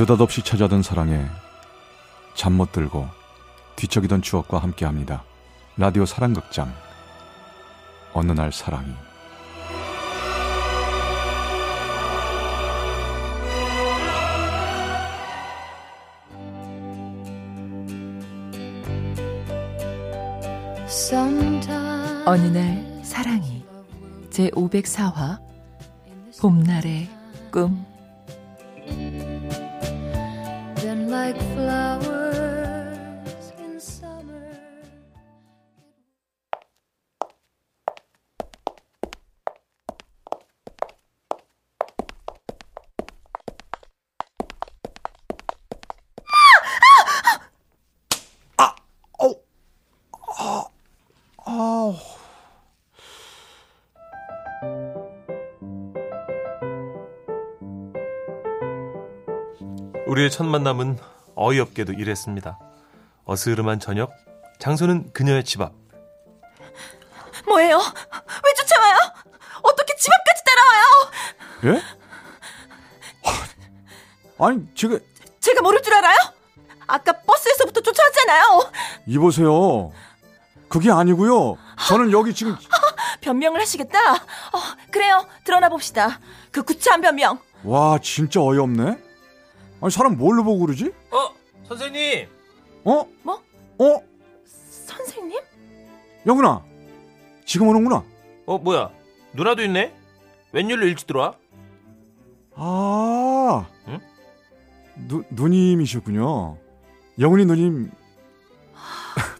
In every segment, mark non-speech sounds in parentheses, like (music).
느닷없이 찾아든 사랑에 잠 못 들고 뒤척이던 추억과 함께합니다. 라디오 사랑극장. 어느 날 사랑이. 어느 날 사랑이 제 504화 봄날의 꿈 like flowers in summer. 아, 어, 아, 아, 우리의 첫 만남은 어이없게도 이랬습니다. 어스름한 저녁, 장소는 그녀의 집 앞. 뭐예요? 왜 쫓아와요? 어떻게 집 앞까지 따라와요? 예? 아니, 제가 제가 모를 줄 알아요? 아까 버스에서부터 쫓아왔잖아요. 이보세요. 그게 아니고요. 저는 여기 지금 변명을 하시겠다. 어, 그래요. 드러나 봅시다. 그 구차한 변명. 와, 진짜 어이없네. 아니, 사람 뭘로 보고 그러지? 어, 선생님. 어? 뭐? 어? 선생님? 영훈아. 지금 오는구나. 어, 뭐야? 누나도 있네? 웬일로 일찍 들어와? 아. 응? 누, 누님이셨군요. 영훈이 누님.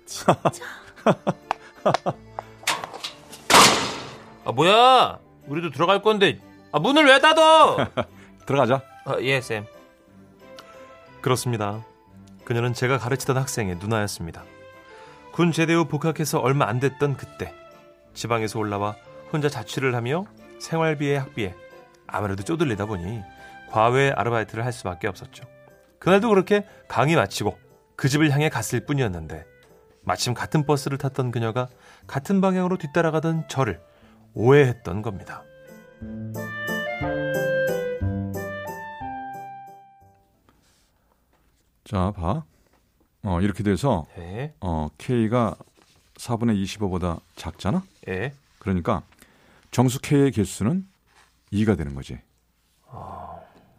진짜. (laughs) 아, 뭐야? 우리도 들어갈 건데. 아, 문을 왜 닫어? (laughs) 들어가자. 아, 예, 쌤. 그렇습니다. 그녀는 제가 가르치던 학생의 누나였습니다. 군 제대 후 복학해서 얼마 안 됐던 그때 지방에서 올라와 혼자 자취를 하며 생활비에 학비에 아무래도 쪼들리다 보니 과외 아르바이트를 할 수밖에 없었죠. 그날도 그렇게 강의 마치고 그 집을 향해 갔을 뿐이었는데 마침 같은 버스를 탔던 그녀가 같은 방향으로 뒤따라가던 저를 오해했던 겁니다. 자, 봐. 어, 이렇게 돼서 예, 어, K가 4분의 25보다 작잖아? 예. 그러니까 정수 K의 개수는 2가 되는 거지.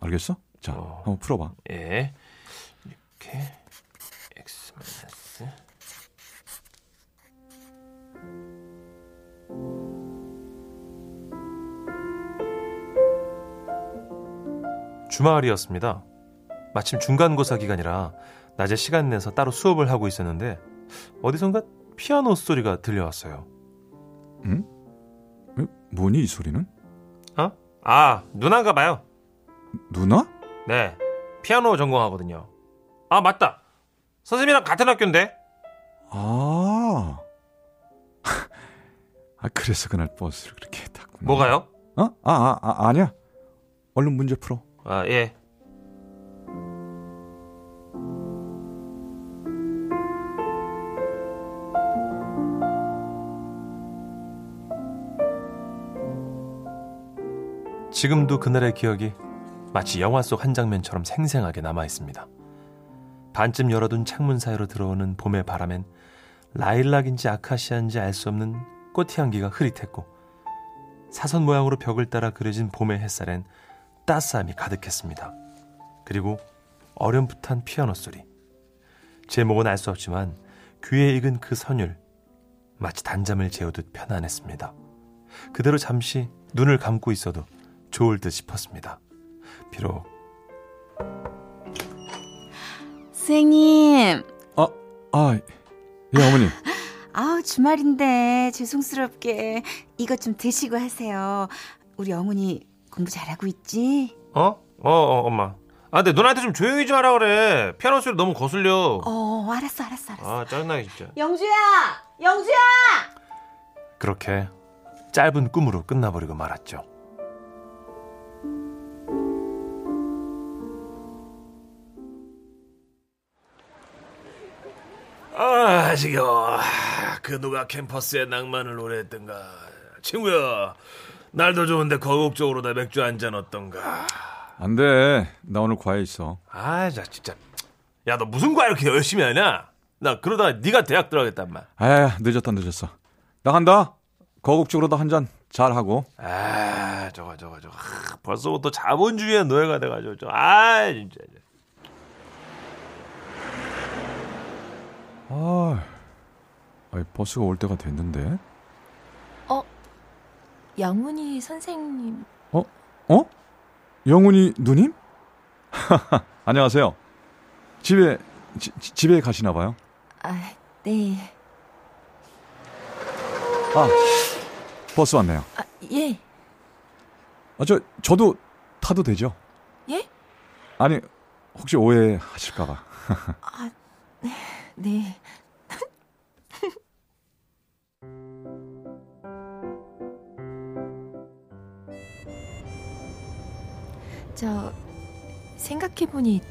알겠어? 자, 어. 한번 풀어 봐. 예. 이렇게 x 마이너스 주말이었습니다. 마침 중간고사 기간이라 낮에 시간 내서 따로 수업을 하고 있었는데 어디선가 피아노 소리가 들려왔어요. 응? 에? 뭐니 이 소리는? 어? 아, 누나인가 봐요. 누나? 네. 피아노 전공하거든요. 아, 맞다. 선생님이랑 같은 학교인데. 아. (laughs) 아, 그래서 그날 버스를 그렇게 탔구나. 뭐가요? 어? 아, 아, 아, 아니야. 얼른 문제 풀어. 아, 예. 지금도 그날의 기억이 마치 영화 속 한 장면처럼 생생하게 남아 있습니다. 반쯤 열어둔 창문 사이로 들어오는 봄의 바람엔 라일락인지 아카시아인지 알 수 없는 꽃향기가 흐릿했고 사선 모양으로 벽을 따라 그려진 봄의 햇살엔 따스함이 가득했습니다. 그리고 어렴풋한 피아노 소리. 제목은 알 수 없지만 귀에 익은 그 선율 마치 단잠을 재우듯 편안했습니다. 그대로 잠시 눈을 감고 있어도 좋을 듯 싶었습니다. 비록 선생님. 아, 아, 예, 어머니. (laughs) 아우, 주말인데 죄송스럽게 이것 좀 드시고 하세요. 우리 어머니 공부 잘하고 있지? 어? 어, 어 엄마. 아, 근데 누나한테 좀 조용히 좀 하라 그래. 피아노 소리 너무 거슬려. 어, 알았어, 알았어, 알았어. 아, 짜증나게 진짜. 영주야! 영주야! 그렇게 짧은 꿈으로 끝나버리고 말았죠. 아, 지겨워. 그 누가 캠퍼스의 낭만을 노래했던가. 친구야, 날도 좋은데 거국적으로 다 맥주 한 잔 어떤가. 안 돼. 나 오늘 과외 있어. 아, 자 진짜. 야, 너 무슨 과외 이렇게 열심히 하냐? 나 그러다가 네가 대학 들어가겠단 말. 아, 늦었다 늦었어. 나 간다. 거국적으로도 한 잔 잘 하고. 아, 저거 저거 저거. 하, 벌써부터 자본주의의 노예가 돼가지고 저. 아, 진짜. 아, 아니, 버스가 올 때가 됐는데. 영훈이 선생님. 어? 영훈이 누님? (laughs) 안녕하세요. 집에 지- 지- 집에 가시나 봐요. 아, 네. 아, 버스 왔네요. 아, 예. 아, 저 저도 타도 되죠? 예? 아니, 혹시 오해하실까 봐. 네. (laughs) 저 생각해보니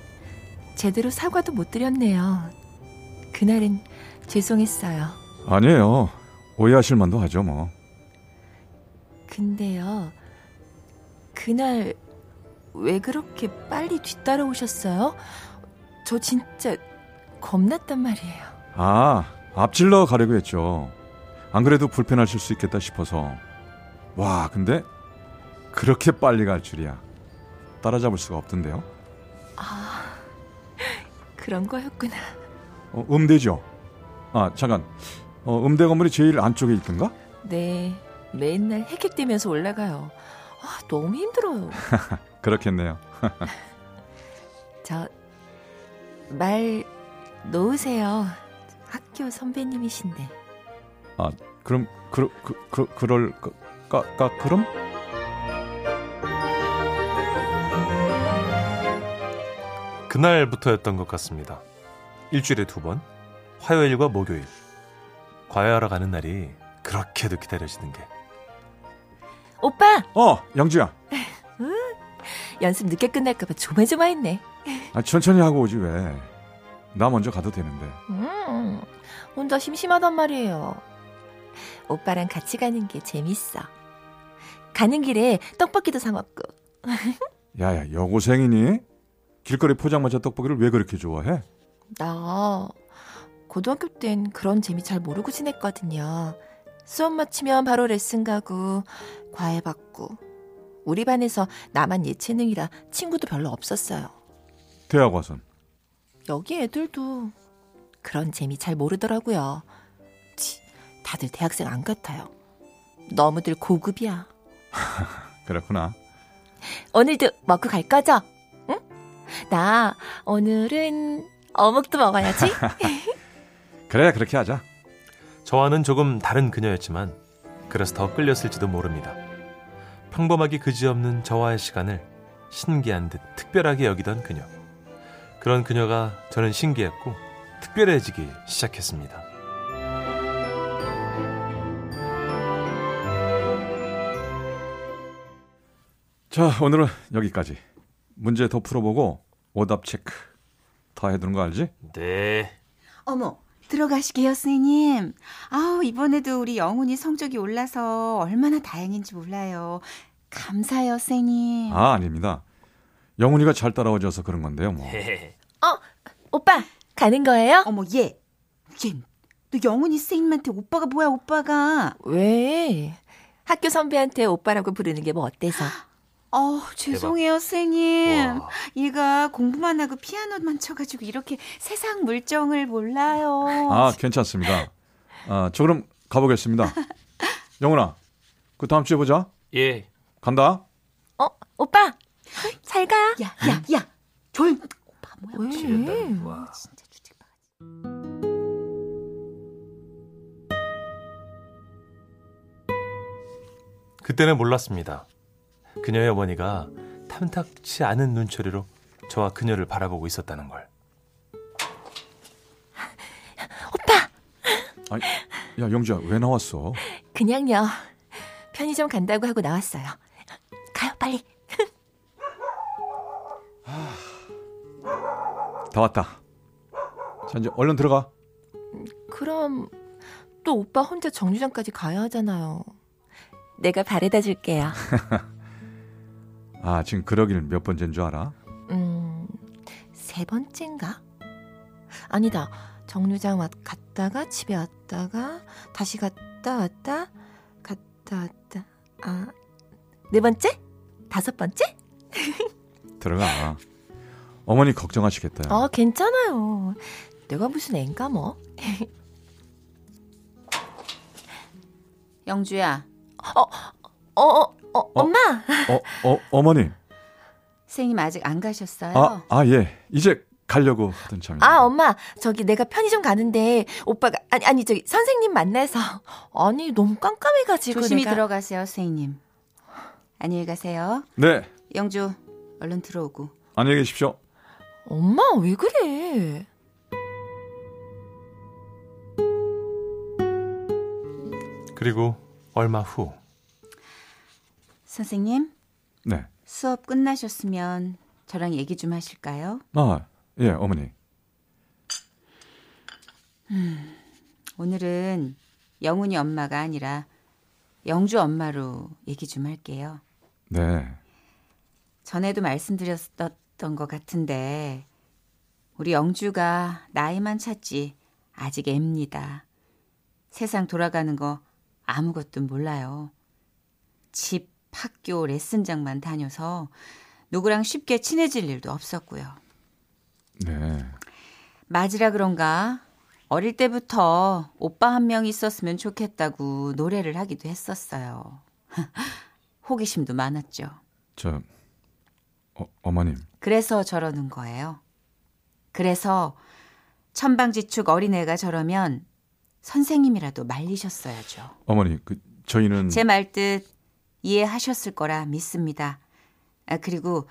제대로 사과도 못 드렸네요. 그날은 죄송했어요. 아니에요. 오해하실 만도 하죠, 뭐. 근데요, 그날 왜 그렇게 빨리 뒤따라오셨어요? 저 진짜 겁났단 말이에요. 아, 앞질러 가려고 했죠. 안 그래도 불편하실 수 있겠다 싶어서. 와, 근데 그렇게 빨리 갈 줄이야. 따라잡을 수가 없던데요. 그런 거였구나. 어, 음대죠. 아, 잠깐. 어, 음대 건물이 제일 안쪽에 있던가? 네, 맨날 헥헥대면서 올라가요. 아, 너무 힘들어요. (laughs) 그렇겠네요. (laughs) 저, 말 놓으세요. 학교 선배님이신데. 그럼 그, 그, 그 그럴 까, 까, 까 그럼? 그날부터였던 것 같습니다. 일주일에 두 번, 화요일과 목요일. 과외하러 가는 날이 그렇게도 기다려지는 게. 오빠! 어, 영주야. (laughs) 연습 늦게 끝날까봐 조마조마했네. 아, 천천히 하고 오지 왜. 나 먼저 가도 되는데. 음, 혼자 심심하단 말이에요. 오빠랑 같이 가는 게 재밌어. 가는 길에 떡볶이도 사 먹고. (laughs) 야야, 여고생이니? 길거리 포장마차 떡볶이를 왜 그렇게 좋아해? 나 고등학교 땐 그런 재미 잘 모르고 지냈거든요. 수업 마치면 바로 레슨 가고 과외 받고 우리 반에서 나만 예체능이라 친구도 별로 없었어요. 대학 와선. 여기 애들도 그런 재미 잘 모르더라고요. 치, 다들 대학생 안 같아요. 너무들 고급이야. (laughs) 그렇구나. 오늘도 먹고 갈 거죠? 응? 나 오늘은 어묵도 먹어야지. (laughs) 그래, 그렇게 하자. 저와는 조금 다른 그녀였지만 그래서 더 끌렸을지도 모릅니다. 평범하기 그지없는 저와의 시간을 신기한 듯 특별하게 여기던 그녀. 그런 그녀가 저는 신기했고 특별해지기 시작했습니다. 자, 오늘은 여기까지. 문제 더 풀어보고 오답 체크. 다 해두는 거 알지? 네. 어머, 들어가시게요, 선생님. 아우, 이번에도 우리 영훈이 성적이 올라서 얼마나 다행인지 몰라요. 감사해요, 선생님. 아, 아닙니다. 영훈이가 잘 따라와줘서 그런 건데요, 뭐. 어, 오빠 가는 거예요? 어머, 얘. 얘, 너 영훈이 선생님한테 오빠가 뭐야, 오빠가. 왜? 학교 선배한테 오빠라고 부르는 게 뭐 어때서? (gasps) 어, 죄송해요, 선생님. 와. 얘가 공부만 하고 피아노만 쳐가지고 이렇게 세상 물정을 몰라요. 아, 괜찮습니다. 아, 저 그럼 가보겠습니다. (laughs) 영훈아, 그 다음 주에 보자. 예. 간다. 어, 오빠 잘 가. 야, 야, 야. 조용. 오빠 뭐야? 왜? 진짜 주책 봐. 그때는 몰랐습니다. 그녀의 어머니가 탐탁치 않은 눈초리로 저와 그녀를 바라보고 있었다는 걸. 아니, 야, 영주야, 왜 나왔어? 그냥요. 편의점 간다고 하고 나왔어요. 다 왔다. 자, 이제 얼른 들어가. 그럼 또 오빠 혼자 정류장까지 가야 하잖아요. 내가 바래다 줄게요. (laughs) 아, 지금 그러길 몇 번째인 줄 알아? 음, 세 번째인가? 아니다. 정류장 왔, 갔다가 집에 왔다가 다시 갔다 왔다 갔다 왔다. 아, 네 번째? 다섯 번째? 들어가. 어머니 걱정하시겠다. 어, 괜찮아요. 내가 무슨 앤가 뭐. (laughs) 영주야, 어, 어, 어, 엄마. 어, 어, 어머니. 선생님 아직 안 가셨어요? 아, 아, 예. 이제 가려고 하던 참입니다. 아, 엄마, 저기 내가 편의점 가는데 오빠가 아니 아니 저기 선생님 만나서 아니 너무 깜깜해 가지고 조심히 내가 들어가세요, 선생님. 안녕히 가세요. 네. 영주, 얼른 들어오고. 안녕히 계십시오. 엄마 왜 그래? 그리고 얼마 후 선생님, 네. 수업 끝나셨으면 저랑 얘기 좀 하실까요? 아, 예, 어머니. 오늘은 영훈이 엄마가 아니라 영주 엄마로 얘기 좀 할게요. 네. 전에도 말씀드렸 던 것 같은데 우리 영주가 나이만 찾지 아직 애입니다. 세상 돌아가는 거 아무것도 몰라요. 집, 학교, 레슨장만 다녀서 누구랑 쉽게 친해질 일도 없었고요. 네. 맞으라 그런가 어릴 때부터 오빠 한 명 있었으면 좋겠다고 노래를 하기도 했었어요. (laughs) 호기심도 많았죠. 저 어, 어머님. 그래서 저러는 거예요. 그래서 천방지축 어린애가 저러면 선생님이라도 말리셨어야죠. 어머니, 그 저희는 제 말뜻 이해하셨을 거라 믿습니다. 아, 그리고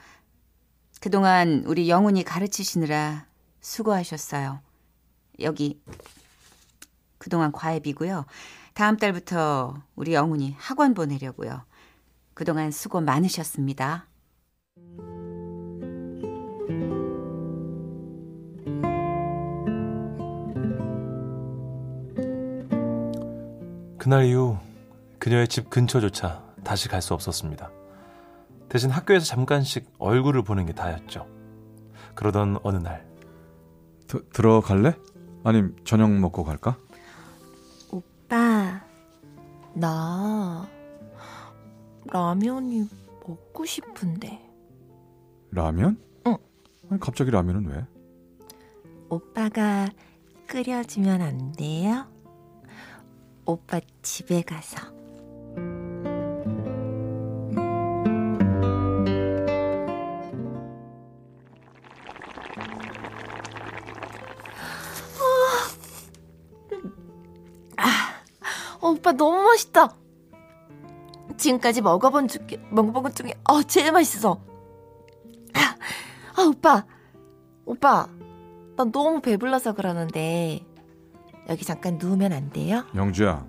그동안 우리 영훈이 가르치시느라 수고하셨어요. 여기 그동안 과외비고요. 다음 달부터 우리 영훈이 학원 보내려고요. 그동안 수고 많으셨습니다. 그날 이후 그녀의 집 근처조차 다시 갈 수 없었습니다. 대신 학교에서 잠깐씩 얼굴을 보는 게 다였죠. 그러던 어느 날 드, 들어갈래? 아님 저녁 먹고 갈까? 오빠 나 라면이 먹고 싶은데 라면? 응. 아니 갑자기 라면은 왜? 오빠가 끓여주면 안 돼요? 오빠 집에 가서 어, 오빠 너무 맛있다. 지금까지 먹어본 중에 먹어본 것 중에 어 제일 맛있어. 아, 아 오빠, 오빠, 나 너무 배불러서 그러는데 여기 잠깐 누우면 안 돼요? 영주야.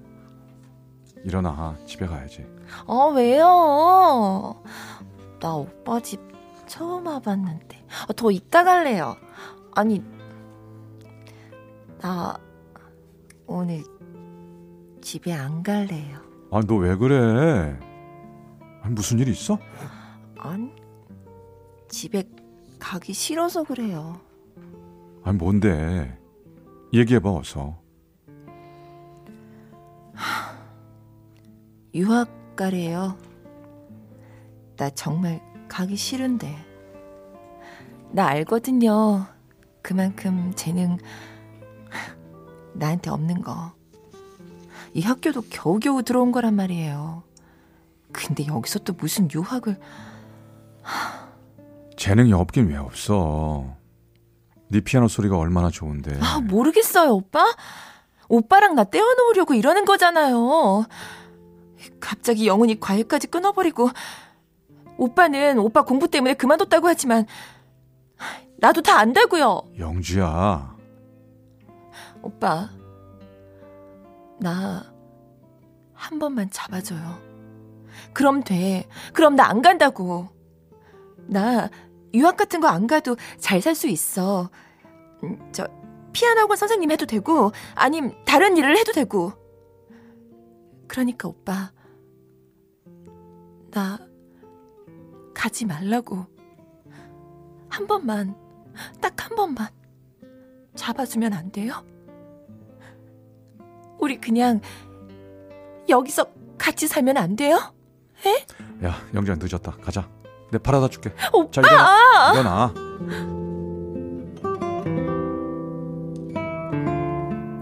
일어나. 집에 가야지. 어 왜요? 나 오빠 집 처음 와봤는데 어, 더 이따 갈래요. 아니 나 오늘 집에 안 갈래요. 아, 너 왜 그래? 아니, 무슨 일 있어? 아니 집에 가기 싫어서 그래요. 아니, 뭔데? 얘기해봐, 어서. (sighs) 유학 가래요. 나 정말 가기 싫은데. 나 알거든요. 그만큼 재능 (sighs) 나한테 없는 거. 이 학교도 겨우겨우 들어온 거란 말이에요. 근데 여기서 또 무슨 유학을 (sighs) 재능이 없긴 왜 없어. 네 피아노 소리가 얼마나 좋은데. 아, 모르겠어요, 오빠? 오빠랑 나 떼어놓으려고 이러는 거잖아요. 갑자기 영훈이 과외까지 끊어버리고 오빠는 오빠 공부 때문에 그만뒀다고 하지만 나도 다 안다고요. 영주야. 오빠, 나 한 번만 잡아줘요. 그럼 돼. 그럼 나 안 간다고. 나 유학 같은 거 안 가도 잘 살 수 있어. 음, 저 피아노 학원 선생님 해도 되고 아님 다른 일을 해도 되고. 그러니까 오빠, 나 가지 말라고. 한 번만, 딱 한 번만 잡아주면 안 돼요? 우리 그냥 여기서 같이 살면 안 돼요? 야, 영주야 늦었다. 가자. 내 팔아다 줄게. 오빠! 자, 일어나. 일어나.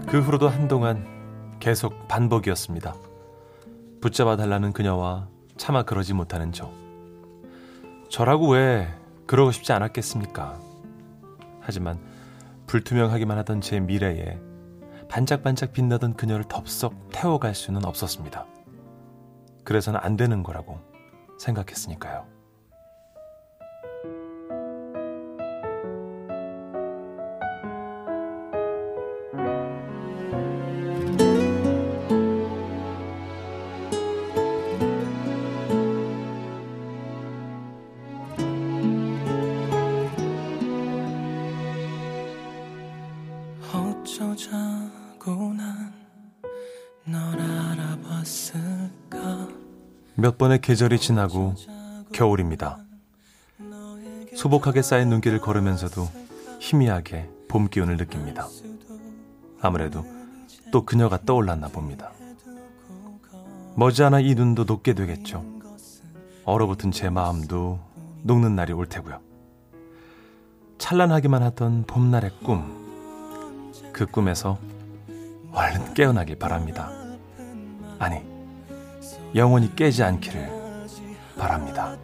그 후로도 한동안 계속 반복이었습니다. 붙잡아 달라는 그녀와 차마 그러지 못하는 저. 저라고 왜 그러고 싶지 않았겠습니까? 하지만 불투명하기만 하던 제 미래에 반짝반짝 빛나던 그녀를 덥석 태워갈 수는 없었습니다. 그래서는 안 되는 거라고 생각했으니까요. 몇 번의 계절이 지나고 겨울입니다. 소복하게 쌓인 눈길을 걸으면서도 희미하게 봄 기운을 느낍니다. 아무래도 또 그녀가 떠올랐나 봅니다. 머지않아 이 눈도 녹게 되겠죠. 얼어붙은 제 마음도 녹는 날이 올 테고요. 찬란하기만 하던 봄날의 꿈. 그 꿈에서 얼른 깨어나길 바랍니다. 아니, 영원히 깨지 않기를 바랍니다.